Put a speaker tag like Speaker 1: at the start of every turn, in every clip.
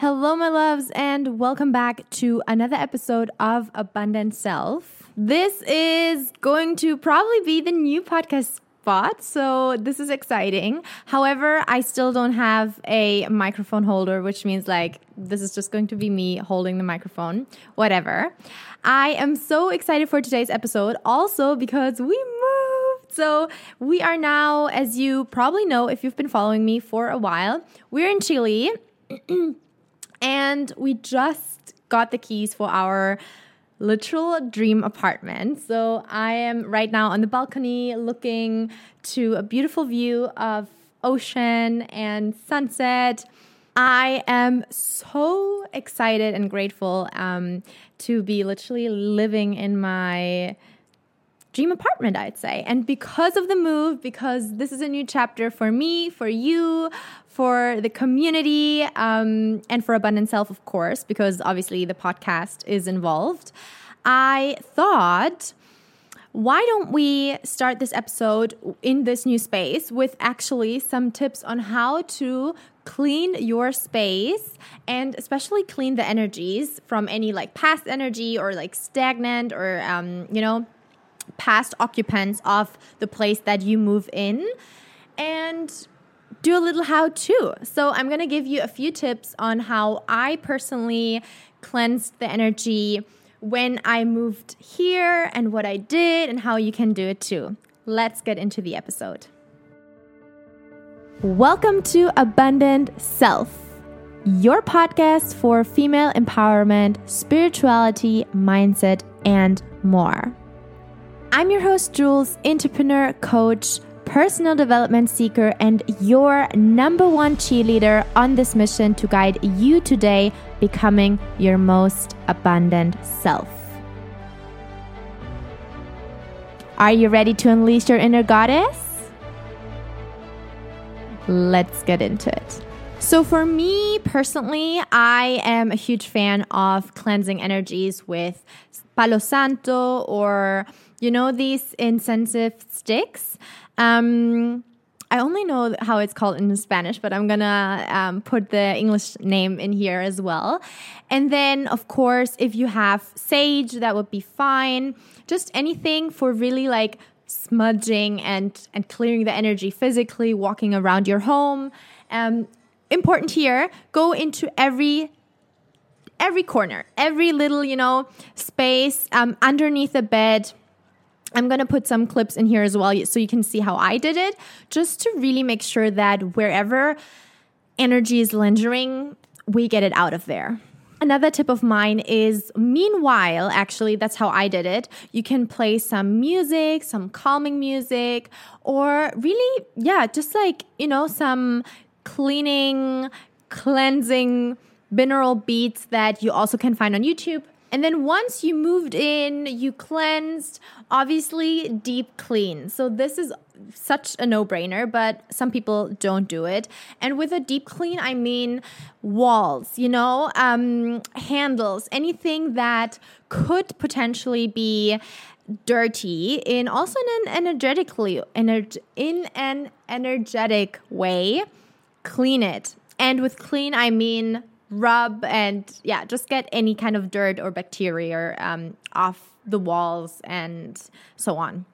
Speaker 1: Hello, my loves, and welcome back to another episode of Abundant Self. This is going to probably be the new podcast spot, so this is exciting. However, I still don't have a microphone holder, which means like this is just going to be me holding the microphone, whatever. I am so excited for today's episode, also because we moved. So, we are now, as you probably know if you've been following me for a while, we're in Chile. and we just got the keys for our literal dream apartment. So I am right now on the balcony looking to a beautiful view of ocean and sunset. I am so excited and grateful um, to be literally living in my dream apartment, I'd say. And because of the move, because this is a new chapter for me, for you, for the community, um, and for Abundant Self, of course, because obviously the podcast is involved, I thought why don't we start this episode in this new space with actually some tips on how to clean your space and especially clean the energies from any like past energy or like stagnant or um, you know past occupants of the place that you move in and do a little how to. So, I'm going to give you a few tips on how I personally cleansed the energy when I moved here and what I did and how you can do it too. Let's get into the episode. Welcome to Abundant Self, your podcast for female empowerment, spirituality, mindset, and more. I'm your host, Jules, entrepreneur, coach, personal development seeker, and your number one cheerleader on this mission to guide you today becoming your most abundant self. Are you ready to unleash your inner goddess? Let's get into it. So, for me personally, I am a huge fan of cleansing energies with Palo Santo or you know these incensive sticks. Um, I only know how it's called in Spanish, but I'm gonna um, put the English name in here as well. And then, of course, if you have sage, that would be fine. Just anything for really like smudging and and clearing the energy physically, walking around your home. Um, important here: go into every every corner, every little you know space um, underneath the bed I'm going to put some clips in here as well so you can see how I did it, just to really make sure that wherever energy is lingering, we get it out of there. Another tip of mine is meanwhile, actually, that's how I did it. You can play some music, some calming music, or really, yeah, just like, you know, some cleaning, cleansing binaural beats that you also can find on YouTube. And then once you moved in, you cleansed, obviously deep clean. So this is such a no-brainer, but some people don't do it. And with a deep clean, I mean walls, you know, um, handles, anything that could potentially be dirty in also in an energetically ener- in an energetic way clean it and with clean i mean rub and yeah, just get any kind of dirt or bacteria um, off the walls and so on.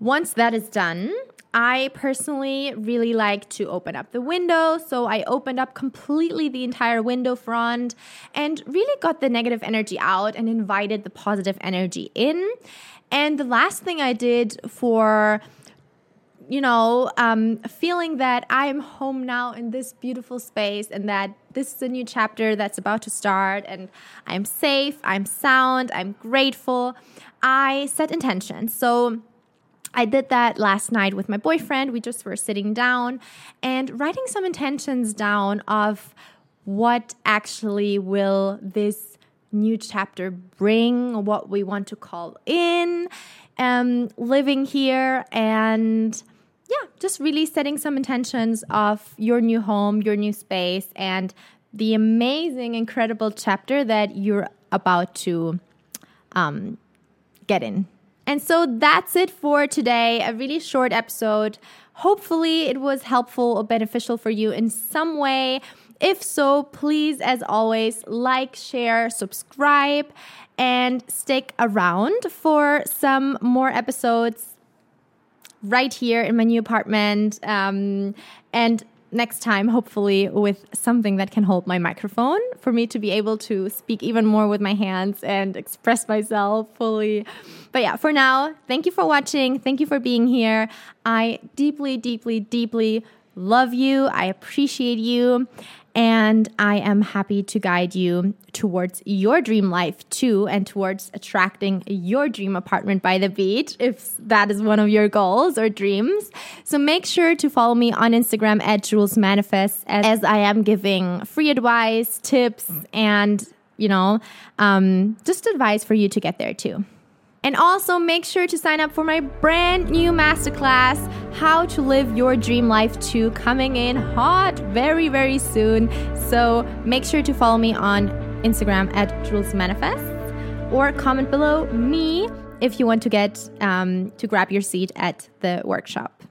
Speaker 1: Once that is done, I personally really like to open up the window. So I opened up completely the entire window front and really got the negative energy out and invited the positive energy in. And the last thing I did for you know, um, feeling that I'm home now in this beautiful space and that this is a new chapter that's about to start and I'm safe, I'm sound, I'm grateful. I set intentions. So I did that last night with my boyfriend. We just were sitting down and writing some intentions down of what actually will this new chapter bring, what we want to call in, um, living here and yeah, just really setting some intentions of your new home, your new space, and the amazing, incredible chapter that you're about to um, get in. And so that's it for today. A really short episode. Hopefully, it was helpful or beneficial for you in some way. If so, please, as always, like, share, subscribe, and stick around for some more episodes right here in my new apartment. Um, and next time, hopefully, with something that can hold my microphone for me to be able to speak even more with my hands and express myself fully. But yeah, for now, thank you for watching. Thank you for being here. I deeply, deeply, deeply love you. I appreciate you. And I am happy to guide you towards your dream life too, and towards attracting your dream apartment by the beach, if that is one of your goals or dreams. So make sure to follow me on Instagram at Jules Manifest, as I am giving free advice, tips, and you know, um, just advice for you to get there too. And also make sure to sign up for my brand new masterclass, How to Live Your Dream Life 2, coming in hot very, very soon. So make sure to follow me on Instagram at Jules Manifest or comment below me if you want to get um, to grab your seat at the workshop.